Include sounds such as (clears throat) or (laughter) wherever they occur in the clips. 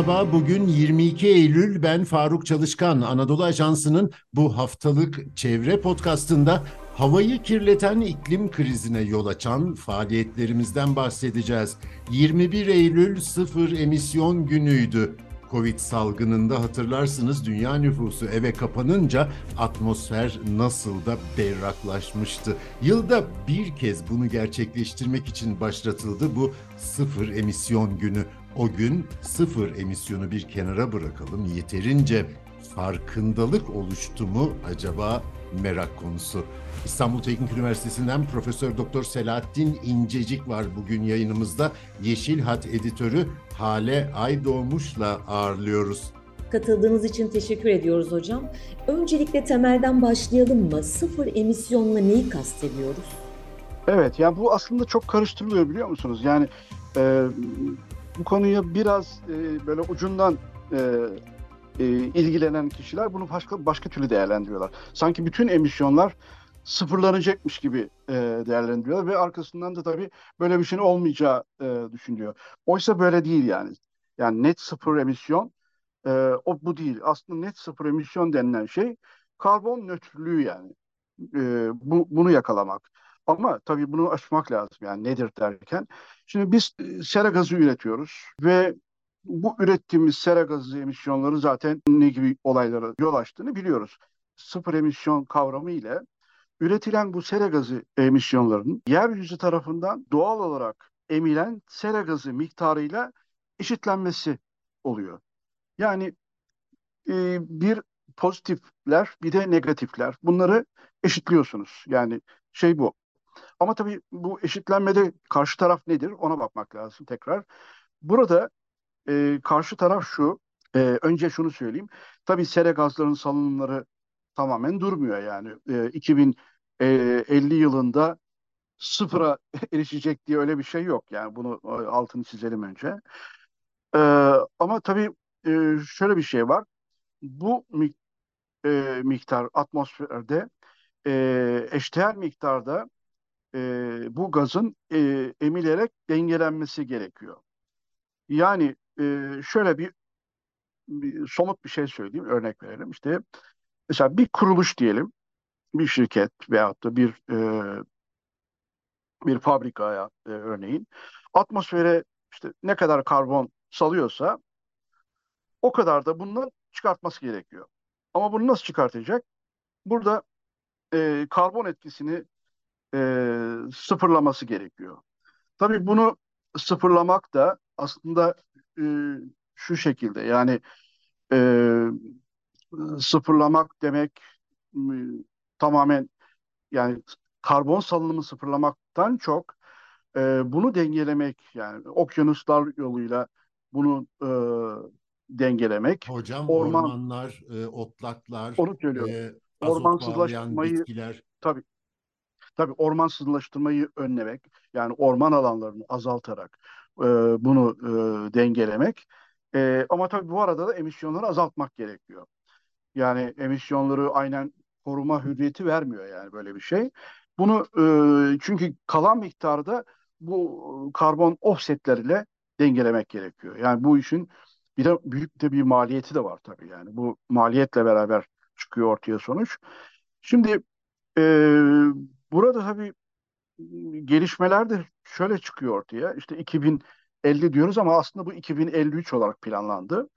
Merhaba, bugün 22 Eylül. Ben Faruk Çalışkan. Anadolu Ajansı'nın bu haftalık çevre podcastında havayı kirleten iklim krizine yol açan faaliyetlerimizden bahsedeceğiz. 21 Eylül sıfır emisyon günüydü. Covid salgınında hatırlarsınız dünya nüfusu eve kapanınca atmosfer nasıl da berraklaşmıştı. Yılda bir kez bunu gerçekleştirmek için başlatıldı bu sıfır emisyon günü. O gün sıfır emisyonu bir kenara bırakalım. Yeterince farkındalık oluştu mu acaba merak konusu. İstanbul Teknik Üniversitesi'nden Profesör Doktor Selahattin İncecik var bugün yayınımızda. Yeşil Hat editörü Hale Aydoğmuş'la ağırlıyoruz. Katıldığınız için teşekkür ediyoruz hocam. Öncelikle temelden başlayalım mı? Sıfır emisyonla neyi kastediyoruz? Evet, yani bu aslında çok karıştırılıyor biliyor musunuz? Yani e, bu konuya biraz e, böyle ucundan e, e, ilgilenen kişiler bunu başka başka türlü değerlendiriyorlar. Sanki bütün emisyonlar sıfırlanacakmış gibi e, değerlendiriyorlar ve arkasından da tabii böyle bir şeyin olmayacağı e, düşünülüyor. Oysa böyle değil yani. Yani net sıfır emisyon e, o bu değil. Aslında net sıfır emisyon denilen şey karbon nötrlüğü yani. E, bu, bunu yakalamak. Ama tabii bunu açmak lazım yani nedir derken. Şimdi biz e, sera gazı üretiyoruz ve bu ürettiğimiz sera gazı emisyonları zaten ne gibi olaylara yol açtığını biliyoruz. Sıfır emisyon kavramı ile üretilen bu sera gazı emisyonlarının yeryüzü tarafından doğal olarak emilen sera gazı miktarıyla eşitlenmesi oluyor. Yani e, bir pozitifler bir de negatifler bunları eşitliyorsunuz. Yani şey bu. Ama tabii bu eşitlenmede karşı taraf nedir ona bakmak lazım tekrar. Burada e, karşı taraf şu. E, önce şunu söyleyeyim. Tabii sera gazlarının salınımları tamamen durmuyor yani. E, 2050 yılında sıfıra (laughs) erişecek diye öyle bir şey yok. Yani bunu e, altını çizelim önce. E, ama tabii e, şöyle bir şey var. Bu e, miktar atmosferde e, eşdeğer miktarda e, bu gazın e, emilerek dengelenmesi gerekiyor. Yani e, şöyle bir, bir somut bir şey söyleyeyim, örnek verelim. İşte mesela bir kuruluş diyelim, bir şirket veyahut da bir e, bir fabrikaya e, örneğin atmosfere işte ne kadar karbon salıyorsa o kadar da bundan çıkartması gerekiyor. Ama bunu nasıl çıkartacak? Burada e, karbon etkisini e, sıfırlaması gerekiyor. Tabii bunu sıfırlamak da aslında e, şu şekilde yani e, sıfırlamak demek e, tamamen yani karbon salınımı sıfırlamaktan çok e, bunu dengelemek yani okyanuslar yoluyla bunu e, dengelemek. Hocam orman, ormanlar, e, otlaklar, onu söylüyorum. E, ormansızlaşmayı bitkiler. tabii tabii ormansızlaştırmayı önlemek yani orman alanlarını azaltarak e, bunu e, dengelemek. E, ama tabii bu arada da emisyonları azaltmak gerekiyor. Yani emisyonları aynen koruma hürriyeti vermiyor yani böyle bir şey. Bunu e, çünkü kalan miktarda bu karbon offsetleriyle dengelemek gerekiyor. Yani bu işin bir de büyük de bir maliyeti de var tabii yani. Bu maliyetle beraber çıkıyor ortaya sonuç. Şimdi e, burada tabii gelişmeler de şöyle çıkıyor ortaya. İşte 2050 diyoruz ama aslında bu 2053 olarak planlandı.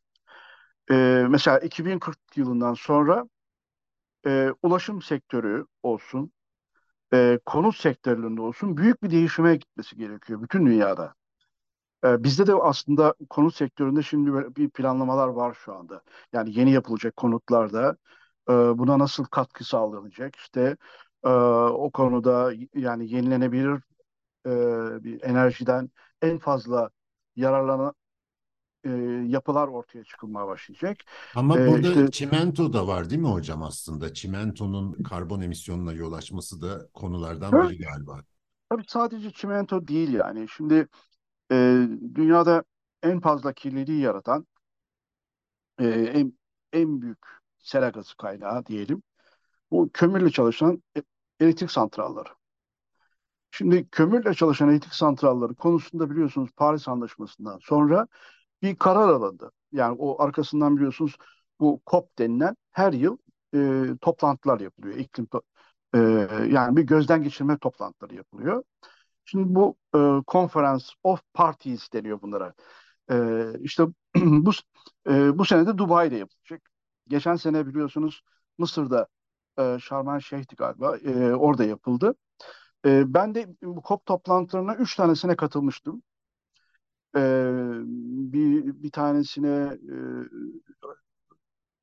Ee, mesela 2040 yılından sonra e, ulaşım sektörü olsun, e, konut sektörlerinde olsun büyük bir değişime gitmesi gerekiyor bütün dünyada. E, bizde de aslında konut sektöründe şimdi bir planlamalar var şu anda. Yani yeni yapılacak konutlarda e, buna nasıl katkı sağlanacak? İşte e, o konuda yani yenilenebilir e, bir enerjiden en fazla yararlanan e, yapılar ortaya çıkılmaya başlayacak. Ama ee, burada işte, çimento da var değil mi hocam aslında? Çimentonun karbon emisyonuna yol açması da konulardan evet, biri galiba. Tabii sadece çimento değil yani. Şimdi e, dünyada en fazla kirliliği yaratan e, en, en büyük sera gazı kaynağı diyelim. Bu kömürle çalışan e, elektrik santralları. Şimdi kömürle çalışan elektrik santralları konusunda biliyorsunuz Paris Anlaşması'ndan sonra bir karar alındı. Yani o arkasından biliyorsunuz bu COP denilen her yıl e, toplantılar yapılıyor. İklim to- e, yani bir gözden geçirme toplantıları yapılıyor. Şimdi bu e, Conference of Parties deniyor bunlara. E, işte (clears throat) bu e, bu sene de Dubai'de yapılacak. Geçen sene biliyorsunuz Mısır'da e, Şarm El Şeyh'ti galiba. E, orada yapıldı. E, ben de bu COP toplantılarına üç tanesine katılmıştım. E, bir bir tanesine e,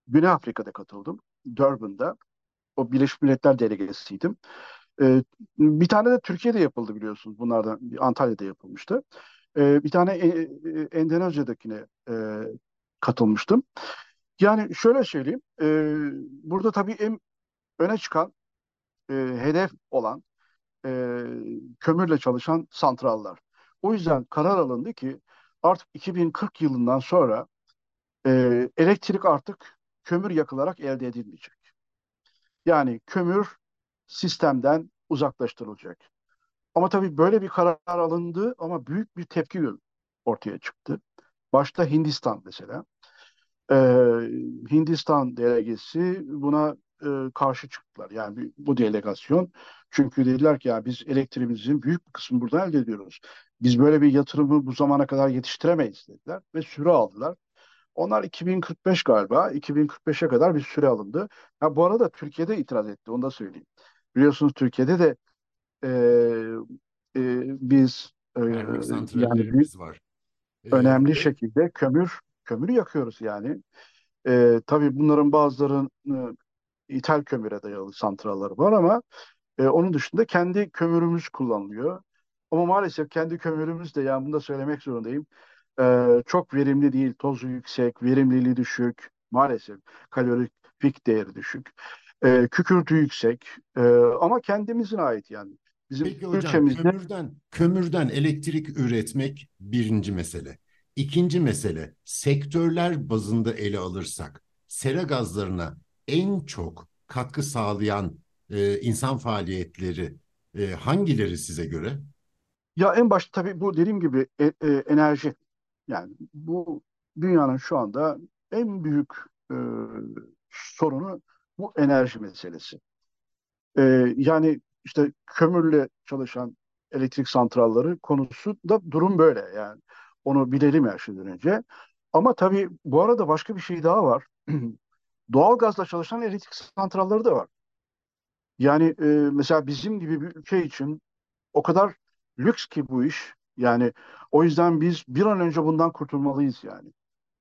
Güney Afrika'da katıldım. Durban'da. O Birleşmiş Milletler delegasıydım. E, bir tane de Türkiye'de yapıldı biliyorsunuz. Bunlardan Antalya'da yapılmıştı. E, bir tane e, e, Endonezya'dakine e, katılmıştım. Yani şöyle söyleyeyim. E, burada tabii en öne çıkan e, hedef olan e, kömürle çalışan santrallar. O yüzden karar alındı ki artık 2040 yılından sonra e, elektrik artık kömür yakılarak elde edilmeyecek. Yani kömür sistemden uzaklaştırılacak. Ama tabii böyle bir karar alındı ama büyük bir tepki ortaya çıktı. Başta Hindistan mesela. Ee, Hindistan delegesi buna e, karşı çıktılar. Yani bu delegasyon. Çünkü dediler ki ya biz elektriğimizin büyük bir kısmını burada elde ediyoruz. Biz böyle bir yatırımı bu zamana kadar yetiştiremeyiz dediler ve süre aldılar. Onlar 2045 galiba. 2045'e kadar bir süre alındı. Ha, bu arada Türkiye'de itiraz etti. Onu da söyleyeyim. Biliyorsunuz Türkiye'de de e, e, biz e, yani büyük, var. Ee, önemli şekilde kömür kömürü yakıyoruz yani. E, tabii bunların bazılarının ithal kömüre dayalı santralları var ama e, onun dışında kendi kömürümüz kullanılıyor. Ama maalesef kendi kömürümüz de yani bunu da söylemek zorundayım. e, çok verimli değil. Tozu yüksek, verimliliği düşük. Maalesef kalorifik değeri düşük. E, kükürtü yüksek. E, ama kendimizin ait yani. Bizim Peki hocam ülkemizde kömürden kömürden elektrik üretmek birinci mesele. İkinci mesele sektörler bazında ele alırsak sera gazlarına en çok katkı sağlayan e, insan faaliyetleri e, hangileri size göre? ya en başta tabii bu dediğim gibi e- e, enerji. Yani bu dünyanın şu anda en büyük e, sorunu bu enerji meselesi. E, yani işte kömürle çalışan elektrik santralları konusu da durum böyle yani. Onu bilelim her şeyden önce. Ama tabii bu arada başka bir şey daha var. (clears throat) Doğalgazla çalışan elektrik santralları da var. Yani e, mesela bizim gibi bir ülke için o kadar lüks ki bu iş. Yani o yüzden biz bir an önce bundan kurtulmalıyız yani.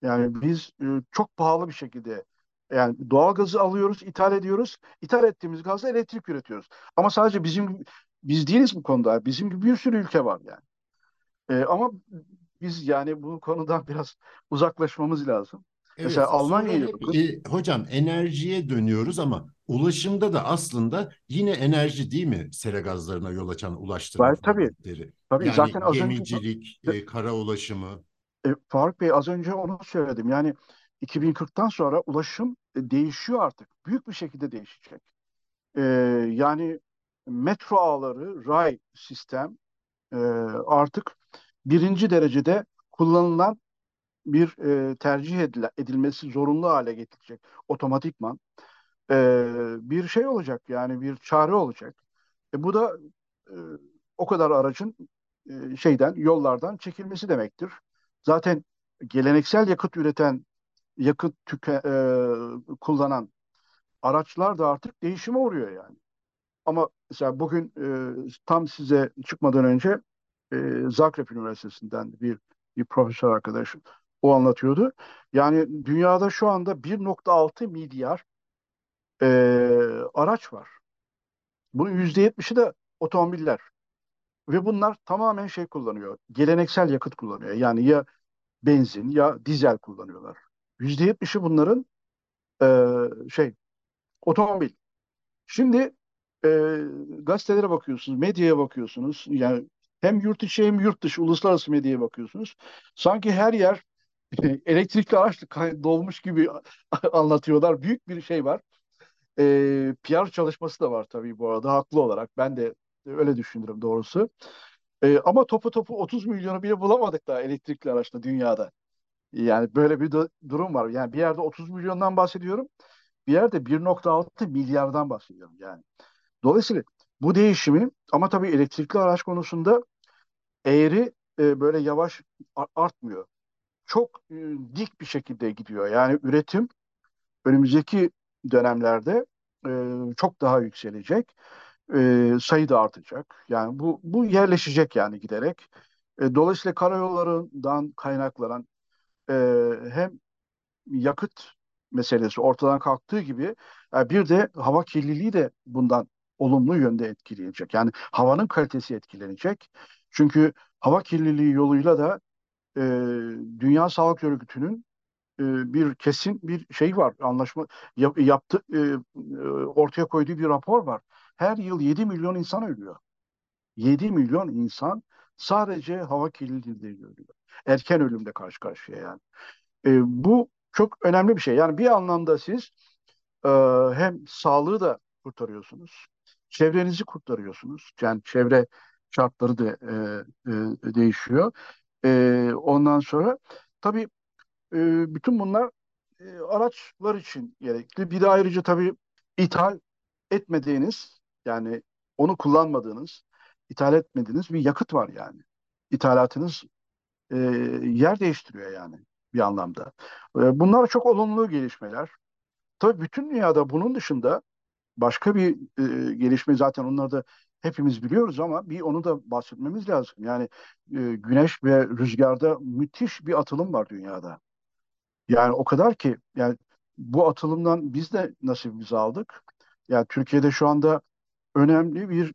Yani biz e, çok pahalı bir şekilde yani doğal gazı alıyoruz, ithal ediyoruz. İthal ettiğimiz gazla elektrik üretiyoruz. Ama sadece bizim biz değiliz bu konuda. Bizim gibi bir sürü ülke var yani. E, ama biz yani bu konudan (laughs) biraz uzaklaşmamız lazım. Mesela Evet, sonra Almanya'ya e, hocam enerjiye dönüyoruz ama ulaşımda da aslında yine enerji değil mi sera gazlarına yol açan ulaştırma tabii. faaliyetleri? Tabii zaten Yani az önce gemicilik, e, kara ulaşımı. E, Faruk Bey az önce onu söyledim. Yani 2040'tan sonra ulaşım e, değişiyor artık. Büyük bir şekilde değişecek. E, yani metro ağları, ray sistem e, artık birinci derecede kullanılan bir e, tercih edile- edilmesi zorunlu hale getirecek otomatikman. E, bir şey olacak yani bir çare olacak. E, bu da e, o kadar aracın e, şeyden yollardan çekilmesi demektir. Zaten geleneksel yakıt üreten, yakıt tüke, e, kullanan araçlar da artık değişime uğruyor yani. Ama mesela bugün e, tam size çıkmadan önce e, Zagreb Üniversitesi'nden bir bir profesör arkadaşım o anlatıyordu. Yani dünyada şu anda 1.6 milyar e, araç var. Bunun %70'i de otomobiller. Ve bunlar tamamen şey kullanıyor. Geleneksel yakıt kullanıyor. Yani ya benzin ya dizel kullanıyorlar. %70'i bunların e, şey otomobil. Şimdi e, gazetelere bakıyorsunuz, medyaya bakıyorsunuz. Yani hem yurt içi hem yurt dışı uluslararası medyaya bakıyorsunuz. Sanki her yer (laughs) elektrikli kay- dolmuş gibi (laughs) anlatıyorlar. Büyük bir şey var. E, PR çalışması da var tabii bu arada haklı olarak. Ben de öyle düşünürüm doğrusu. E, ama topu topu 30 milyonu bile bulamadık daha elektrikli araçla dünyada. Yani böyle bir du- durum var. Yani bir yerde 30 milyondan bahsediyorum. Bir yerde 1.6 milyardan bahsediyorum yani. Dolayısıyla bu değişimi ama tabii elektrikli araç konusunda eğri e, böyle yavaş artmıyor. Çok e, dik bir şekilde gidiyor. Yani üretim önümüzdeki dönemlerde e, çok daha yükselecek. E, sayı da artacak. Yani bu bu yerleşecek yani giderek. E, dolayısıyla karayollarından kaynaklanan e, hem yakıt meselesi ortadan kalktığı gibi e, bir de hava kirliliği de bundan olumlu yönde etkileyecek. Yani havanın kalitesi etkilenecek. Çünkü hava kirliliği yoluyla da e, Dünya Sağlık Örgütü'nün e, bir kesin bir şey var. Anlaşma yap- yaptı e, ortaya koyduğu bir rapor var. Her yıl 7 milyon insan ölüyor. 7 milyon insan sadece hava kirliliğinden ölüyor. Erken ölümle karşı karşıya yani. E, bu çok önemli bir şey. Yani bir anlamda siz e, hem sağlığı da kurtarıyorsunuz, çevrenizi kurtarıyorsunuz. Yani çevre şartları da e, e, değişiyor. E, ondan sonra tabii e, bütün bunlar e, araçlar için gerekli. Bir de ayrıca tabii ithal etmediğiniz yani onu kullanmadığınız, ithal etmediğiniz bir yakıt var yani. İthalatınız e, yer değiştiriyor yani bir anlamda. E, bunlar çok olumlu gelişmeler. Tabii bütün dünyada bunun dışında başka bir e, gelişme zaten onları da hepimiz biliyoruz ama bir onu da bahsetmemiz lazım. Yani e, güneş ve rüzgarda müthiş bir atılım var dünyada. Yani o kadar ki yani bu atılımdan biz de nasibimizi aldık. Yani Türkiye'de şu anda önemli bir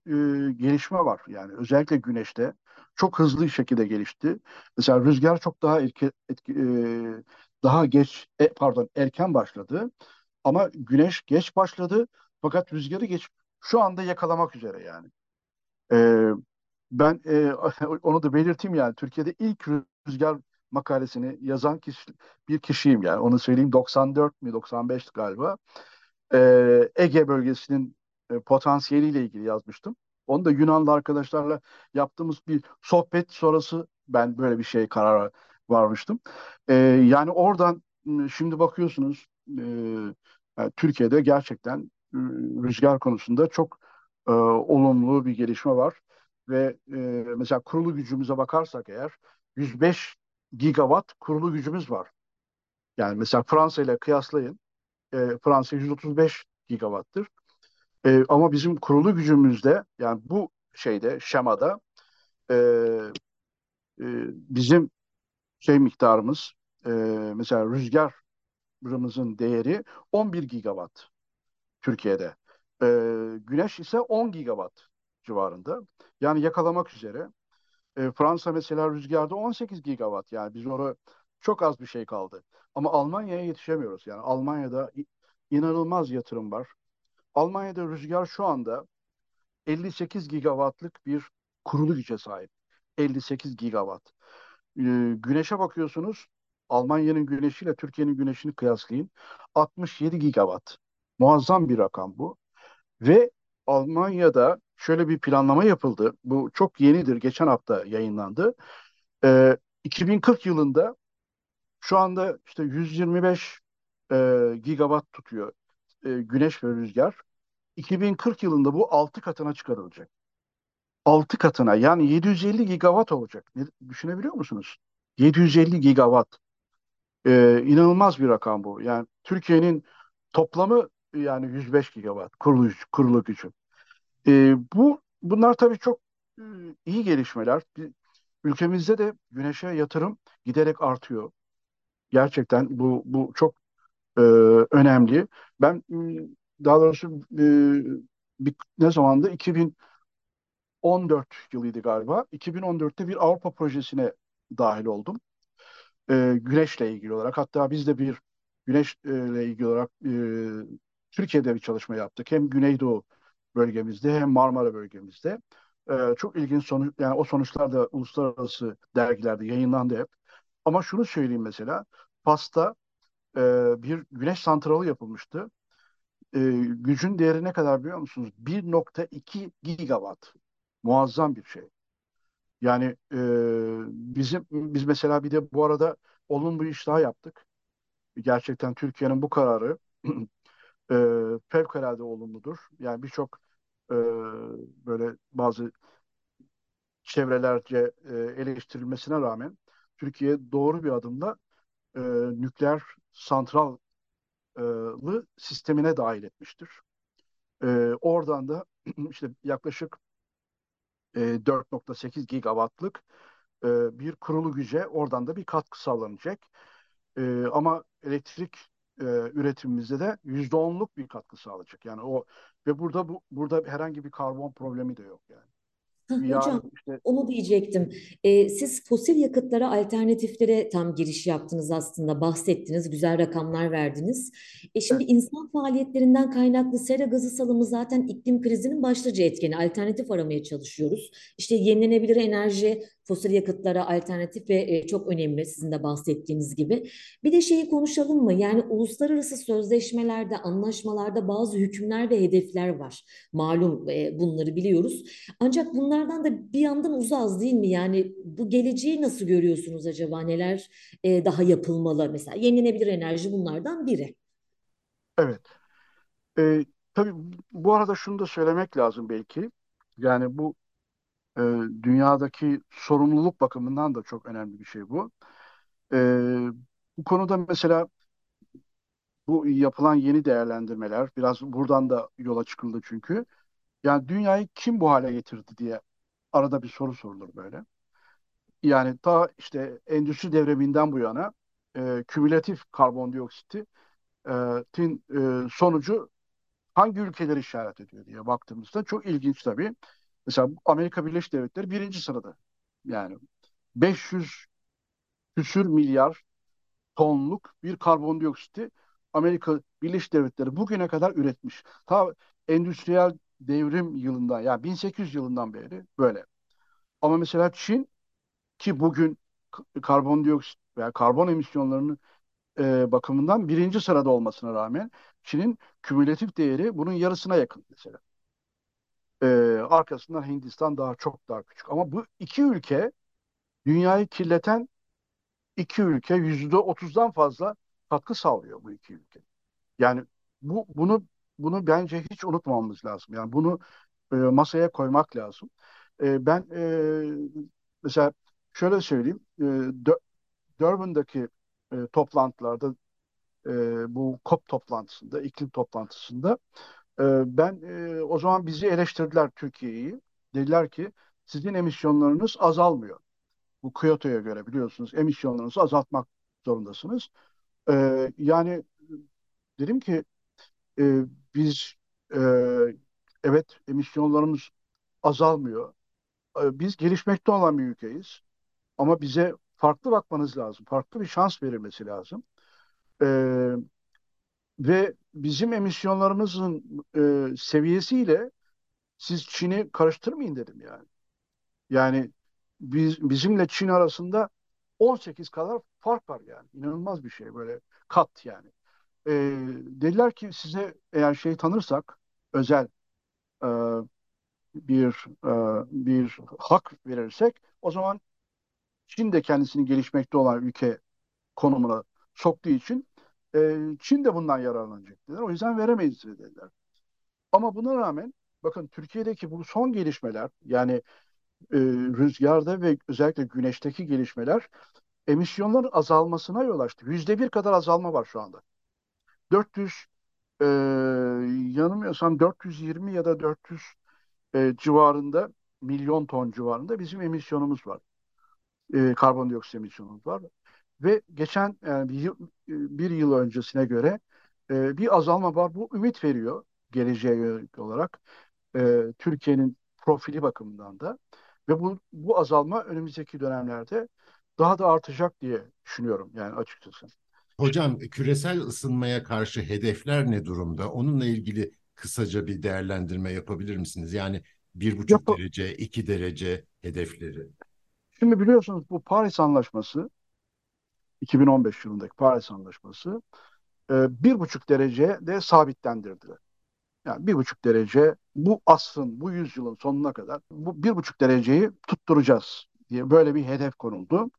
e, gelişme var. Yani özellikle güneşte çok hızlı şekilde gelişti. Mesela rüzgar çok daha erke, etki, e, daha geç e, pardon erken başladı. Ama güneş geç başladı. Fakat rüzgarı geç şu anda yakalamak üzere yani. E, ben e, (laughs) onu da belirteyim yani Türkiye'de ilk rüzgar makalesini yazan kişi, bir kişiyim yani. Onu söyleyeyim 94 mi 95 galiba. Ee, Ege bölgesinin e, potansiyeliyle ilgili yazmıştım. Onu da Yunanlı arkadaşlarla yaptığımız bir sohbet sonrası ben böyle bir şeye karara varmıştım. Ee, yani oradan şimdi bakıyorsunuz e, Türkiye'de gerçekten e, rüzgar konusunda çok e, olumlu bir gelişme var. Ve e, mesela kurulu gücümüze bakarsak eğer 105 gigawatt kurulu gücümüz var. Yani mesela Fransa ile kıyaslayın. E, Fransa 135 gigawattır. E, ama bizim kurulu gücümüzde yani bu şeyde şemada e, e, bizim şey miktarımız e, mesela rüzgarımızın değeri 11 gigawatt Türkiye'de. E, güneş ise 10 gigawatt civarında. Yani yakalamak üzere. E, Fransa mesela rüzgarda 18 gigawatt yani biz orada çok az bir şey kaldı. Ama Almanya'ya yetişemiyoruz. Yani Almanya'da inanılmaz yatırım var. Almanya'da rüzgar şu anda 58 gigawattlık bir kurulu güce sahip. 58 gigawatt. E, güneşe bakıyorsunuz. Almanya'nın güneşiyle Türkiye'nin güneşini kıyaslayın. 67 gigawatt. Muazzam bir rakam bu. Ve Almanya'da şöyle bir planlama yapıldı. Bu çok yenidir. Geçen hafta yayınlandı. Ee, 2040 yılında şu anda işte 125 e, gigawatt tutuyor e, güneş ve rüzgar. 2040 yılında bu 6 katına çıkarılacak. 6 katına yani 750 gigawatt olacak. Ne, düşünebiliyor musunuz? 750 gigawatt. Ee, inanılmaz bir rakam bu. Yani Türkiye'nin toplamı yani 105 gigawatt kurulu, kurulu gücü. Ee, bu bunlar tabii çok e, iyi gelişmeler. Ülkemizde de güneşe yatırım giderek artıyor. Gerçekten bu bu çok e, önemli. Ben daha doğrusu e, bir, ne zamandı? 2014 yılıydı galiba. 2014'te bir Avrupa projesine dahil oldum. E, güneşle ilgili olarak. Hatta biz de bir güneşle ilgili olarak e, Türkiye'de bir çalışma yaptık. Hem Güneydoğu bölgemizde hem Marmara bölgemizde. E, çok ilginç sonuç, yani o sonuçlar da uluslararası dergilerde yayınlandı hep. Ama şunu söyleyeyim mesela, Fas'ta e, bir güneş santralı yapılmıştı. E, gücün değeri ne kadar biliyor musunuz? 1.2 gigawatt. Muazzam bir şey. Yani e, bizim biz mesela bir de bu arada olumlu bir iş daha yaptık. Gerçekten Türkiye'nin bu kararı (clears throat) e, fevkalade olumludur. Yani birçok e, böyle bazı çevrelerce e, eleştirilmesine rağmen Türkiye doğru bir adımla e, nükleer santrallı sistemine dahil etmiştir. E, oradan da (clears throat) işte yaklaşık e, 4.8 gigawattlık e, bir kurulu güce oradan da bir katkı sağlanacak. E, ama elektrik e, üretimimizde de yüzde onluk bir katkı sağlayacak. Yani o ve burada bu burada herhangi bir karbon problemi de yok yani. Hocam işte onu diyecektim. Ee, siz fosil yakıtlara, alternatiflere tam giriş yaptınız aslında, bahsettiniz, güzel rakamlar verdiniz. E şimdi evet, insan faaliyetlerinden kaynaklı sera gazı salımı zaten iklim krizinin başlıca etkeni. Alternatif aramaya çalışıyoruz. İşte yenilenebilir enerji, fosil yakıtlara alternatif ve e, çok önemli sizin de bahsettiğiniz gibi. Bir de şeyi konuşalım mı? Yani uluslararası sözleşmelerde, anlaşmalarda bazı hükümler ve hedefler var. Malum e, bunları biliyoruz. Ancak bunlardan da bir yandan uzağız değil mi? Yani bu geleceği nasıl görüyorsunuz acaba? Neler e, daha yapılmalı? Mesela yenilenebilir enerji bunlardan biri. evet. E, tabii bu arada şunu da söylemek lazım belki. Yani bu e, dünyadaki sorumluluk bakımından da çok önemli bir şey bu. E, bu konuda mesela bu yapılan yeni değerlendirmeler biraz buradan da yola çıkıldı çünkü. Yani dünyayı kim bu hale getirdi diye arada bir soru sorulur böyle. Yani ta işte endüstri devriminden bu yana e, kümülatif karbondioksitin e, tin, e, sonucu hangi ülkeleri işaret ediyor diye baktığımızda çok ilginç tabii. Mesela Amerika Birleşik Devletleri birinci sırada. Yani 500 küsür milyar tonluk bir karbondioksiti Amerika Birleşik Devletleri bugüne kadar üretmiş. Ta endüstriyel devrim yılından yani 1800 yılından beri böyle. Ama mesela Çin ki bugün karbondioksit veya karbon emisyonlarının e, bakımından birinci sırada olmasına rağmen Çin'in kümülatif değeri bunun yarısına yakın mesela. E, arkasından Hindistan daha çok daha küçük. Ama bu iki ülke dünyayı kirleten iki ülke yüzde otuzdan fazla katkı sağlıyor bu iki ülke. Yani bu bunu bunu bence hiç unutmamamız lazım. Yani bunu e, masaya koymak lazım. E, ben e, mesela şöyle söyleyeyim. E, Dö- Durban'daki e, toplantılarda e, bu COP toplantısında, iklim toplantısında ben o zaman bizi eleştirdiler Türkiye'yi. Dediler ki sizin emisyonlarınız azalmıyor. Bu Kyoto'ya göre biliyorsunuz emisyonlarınızı azaltmak zorundasınız. Yani dedim ki biz evet emisyonlarımız azalmıyor. Biz gelişmekte olan bir ülkeyiz. Ama bize farklı bakmanız lazım. Farklı bir şans verilmesi lazım. E, ve bizim emisyonlarımızın e, seviyesiyle siz Çin'i karıştırmayın dedim yani. Yani biz bizimle Çin arasında 18 kadar fark var yani. İnanılmaz bir şey böyle kat yani. E, dediler ki size eğer şey tanırsak özel e, bir e, bir hak verirsek o zaman Çin de kendisini gelişmekte olan ülke konumuna soktuğu için e, Çin de bundan yararlanacak dediler. O yüzden veremeyiz dediler. Ama buna rağmen bakın Türkiye'deki bu son gelişmeler yani e, rüzgarda ve özellikle güneşteki gelişmeler emisyonların azalmasına yol açtı. Yüzde bir kadar azalma var şu anda. 400 e, yanılmıyorsam 420 ya da 400 e, civarında milyon ton civarında bizim emisyonumuz var. E, karbondioksit emisyonumuz var. Ve geçen yani bir yıl, bir yıl öncesine göre e, bir azalma var. Bu ümit veriyor geleceğe yönelik olarak. E, Türkiye'nin profili bakımından da. Ve bu, bu azalma önümüzdeki dönemlerde daha da artacak diye düşünüyorum yani açıkçası. Hocam küresel ısınmaya karşı hedefler ne durumda? Onunla ilgili kısaca bir değerlendirme yapabilir misiniz? Yani bir buçuk Yap derece, iki derece hedefleri. Şimdi biliyorsunuz bu Paris Anlaşması 2015 yılındaki Paris Anlaşması e, bir buçuk derece de sabitlendirdiler. Yani bir buçuk derece bu asrın, bu yüzyılın sonuna kadar bu bir buçuk dereceyi tutturacağız diye böyle bir hedef konuldu.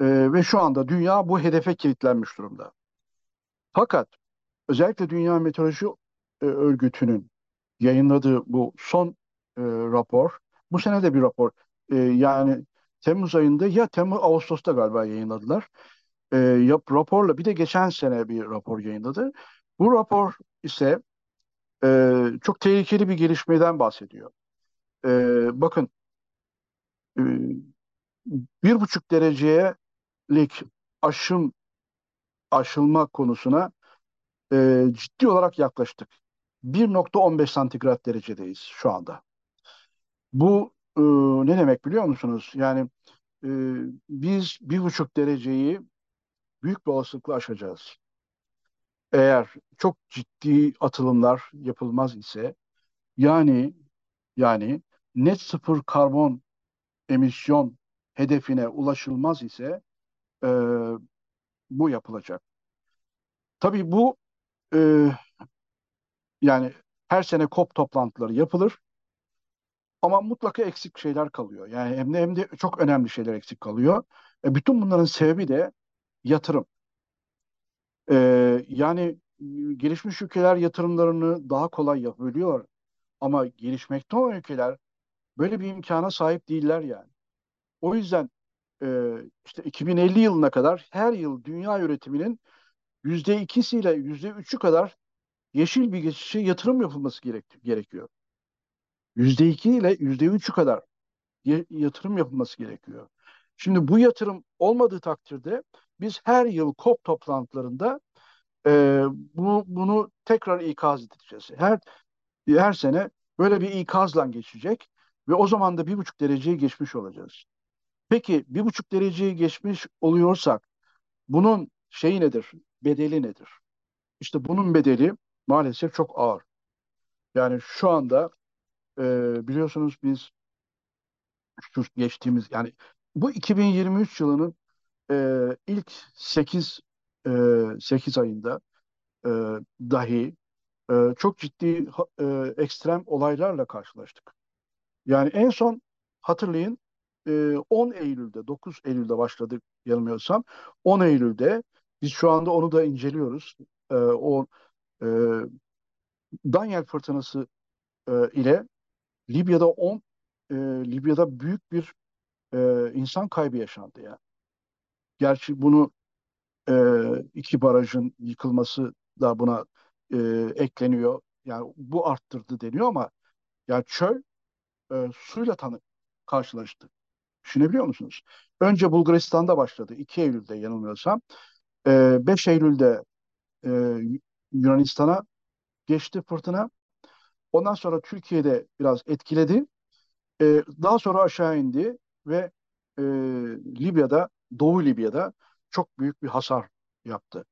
Ee, ve şu anda dünya bu hedefe kilitlenmiş durumda. Fakat özellikle Dünya Meteoroloji e, Örgütü'nün yayınladığı bu son e, rapor, bu sene de bir rapor, e, yani Temmuz ayında ya Temmuz Ağustos'ta galiba yayınladılar. E, yap, raporla bir de geçen sene bir rapor yayınladı. Bu rapor ise e, çok tehlikeli bir gelişmeden bahsediyor. E, bakın e, bir buçuk dereceyelik aşım aşılma konusuna e, ciddi olarak yaklaştık. 1.15 santigrat derecedeyiz şu anda. Bu e, ne demek biliyor musunuz? Yani e, biz bir buçuk dereceyi büyük bir olasılıkla aşacağız. Eğer çok ciddi atılımlar yapılmaz ise yani yani net sıfır karbon emisyon hedefine ulaşılmaz ise e, bu yapılacak. Tabii bu e, yani her sene COP toplantıları yapılır ama mutlaka eksik şeyler kalıyor. Yani hem de hem de çok önemli şeyler eksik kalıyor. E, bütün bunların sebebi de yatırım. E, yani gelişmiş ülkeler yatırımlarını daha kolay yapabiliyor ama gelişmekte olan ülkeler böyle bir imkana sahip değiller yani. O yüzden e, işte 2050 yılına kadar her yıl dünya üretiminin yüzde ikisiyle yüzde üçü kadar yeşil bir geçişe yatırım yapılması gerek, gerekiyor. Yüzde iki ile yüzde üçü kadar yatırım yapılması gerekiyor. Şimdi bu yatırım olmadığı takdirde biz her yıl COP toplantılarında e, bunu, bunu tekrar ikaz edeceğiz. Her her sene böyle bir ikazla geçecek ve o zaman da bir buçuk dereceyi geçmiş olacağız. Peki bir buçuk dereceyi geçmiş oluyorsak bunun şeyi nedir? Bedeli nedir? İşte bunun bedeli maalesef çok ağır. Yani şu anda e, biliyorsunuz biz şu geçtiğimiz yani bu 2023 yılının e, ilk 8 e, 8 ayında e, dahi e, çok ciddi e, ekstrem olaylarla karşılaştık. Yani en son hatırlayın e, 10 Eylül'de 9 Eylül'de başladık yanılmıyorsam 10 Eylül'de biz şu anda onu da inceliyoruz. E, o e, Daniel fırtınası e, ile Libya'da 10 e, Libya'da büyük bir e, insan kaybı yaşandı ya. Gerçi bunu e, iki barajın yıkılması da buna e, ekleniyor. Yani bu arttırdı deniyor ama ya çöl e, suyla tanı karşılaştı. Düşünebiliyor musunuz? Önce Bulgaristan'da başladı. 2 Eylül'de yanılmıyorsam. E, 5 Eylül'de e, Yunanistan'a geçti fırtına. Ondan sonra Türkiye'de biraz etkiledi. E, daha sonra aşağı indi ve e, Libya'da, Doğu Libya'da çok büyük bir hasar yaptı.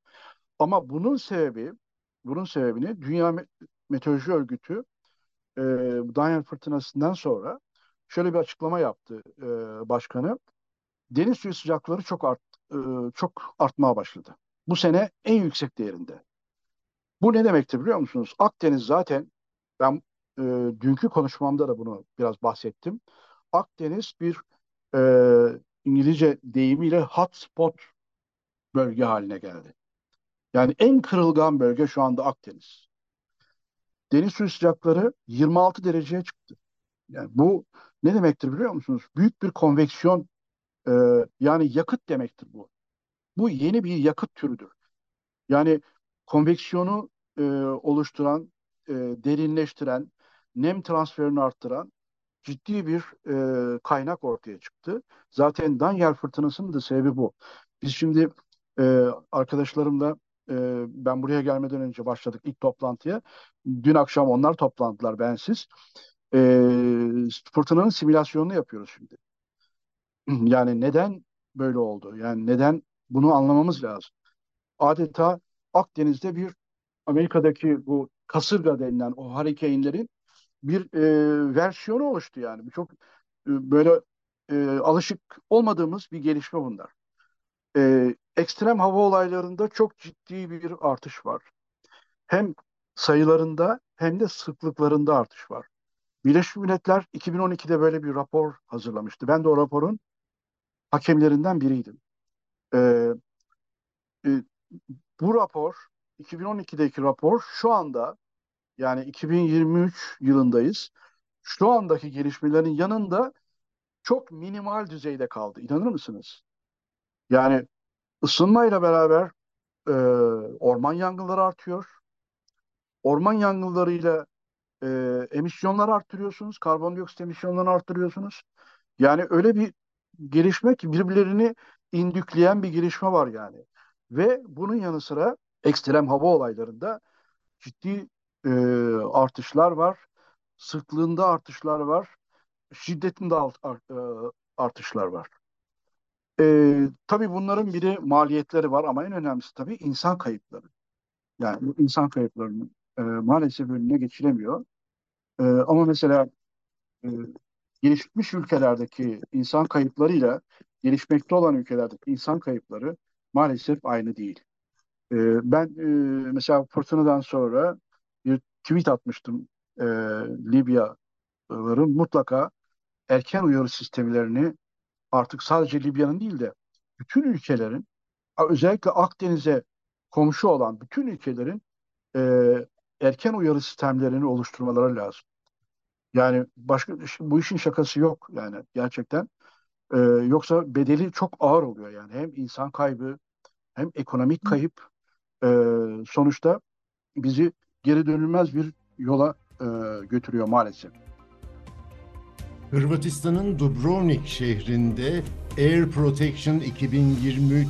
Ama bunun sebebi, bunun sebebini Dünya Meteoroloji Örgütü e, Daniel fırtınasından sonra şöyle bir açıklama yaptı e, başkanı. Deniz suyu sıcaklıkları çok art, e, çok artmaya başladı. Bu sene en yüksek değerinde. Bu ne demektir biliyor musunuz? Akdeniz zaten ben e, dünkü konuşmamda da bunu biraz bahsettim. Akdeniz bir e, İngilizce deyimiyle hotspot bölge haline geldi. Yani en kırılgan bölge şu anda Akdeniz. Deniz suyu sıcakları 26 dereceye çıktı. Yani bu ne demektir biliyor musunuz? Büyük bir konveksiyon e, yani yakıt demektir bu. Bu yeni bir yakıt türüdür. Yani konveksiyonu e, oluşturan, e, derinleştiren, nem transferini arttıran ciddi bir e, kaynak ortaya çıktı. Zaten Daniel fırtınasının da sebebi bu. Biz şimdi e, arkadaşlarımla e, ben buraya gelmeden önce başladık ilk toplantıya. Dün akşam onlar toplantılar bensiz. E, fırtınanın simülasyonunu yapıyoruz şimdi. (clears throat) Yani neden böyle oldu? Yani neden bunu anlamamız lazım. Adeta Akdeniz'de bir Amerika'daki bu kasırga denilen o hurricane'lerin bir e, versiyonu oluştu yani. Çok e, böyle e, alışık olmadığımız bir gelişme bunlar. E, ekstrem hava olaylarında çok ciddi bir artış var. Hem sayılarında hem de sıklıklarında artış var. Birleşmiş Milletler 2012'de böyle bir rapor hazırlamıştı. Ben de o raporun hakemlerinden biriydim. Ee, e, bu rapor, 2012'deki rapor şu anda yani 2023 yılındayız. Şu andaki gelişmelerin yanında çok minimal düzeyde kaldı. İnanır mısınız? Yani ısınmayla beraber e, orman yangınları artıyor. Orman yangınlarıyla e, emisyonlar arttırıyorsunuz. Karbondioksit emisyonlarını arttırıyorsunuz. Yani öyle bir gelişme ki birbirlerini indükleyen bir gelişme var yani. Ve bunun yanı sıra ekstrem hava olaylarında ciddi e, artışlar var. Sıklığında artışlar var. Şiddetinde alt, art, e, artışlar var. E, tabii bunların biri maliyetleri var ama en önemlisi tabii insan kayıpları. Yani bu insan kayıplarının e, maalesef önüne geçilemiyor. E, ama mesela e, gelişmiş ülkelerdeki insan kayıplarıyla gelişmekte olan ülkelerdeki insan kayıpları maalesef aynı değil. E, ben e, mesela fırtınadan sonra tweet atmıştım. E, Libyalıların mutlaka erken uyarı sistemlerini artık sadece Libya'nın değil de bütün ülkelerin özellikle Akdeniz'e komşu olan bütün ülkelerin e, erken uyarı sistemlerini oluşturmaları lazım. Yani başka bu işin şakası yok yani gerçekten. E, yoksa bedeli çok ağır oluyor yani hem insan kaybı hem ekonomik kayıp e, sonuçta bizi geri dönülmez bir yola e, götürüyor maalesef. Hırvatistan'ın Dubrovnik şehrinde Air Protection 2023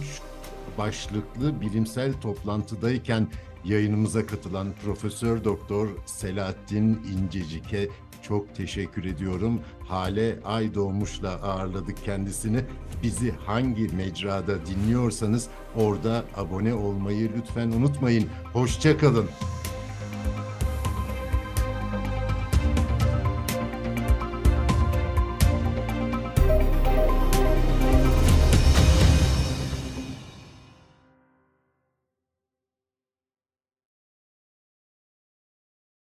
başlıklı bilimsel toplantıdayken yayınımıza katılan Profesör Doktor Selahattin İncecik'e çok teşekkür ediyorum. Hale Ay Doğmuş'la ağırladık kendisini. Bizi hangi mecrada dinliyorsanız orada abone olmayı lütfen unutmayın. Hoşçakalın.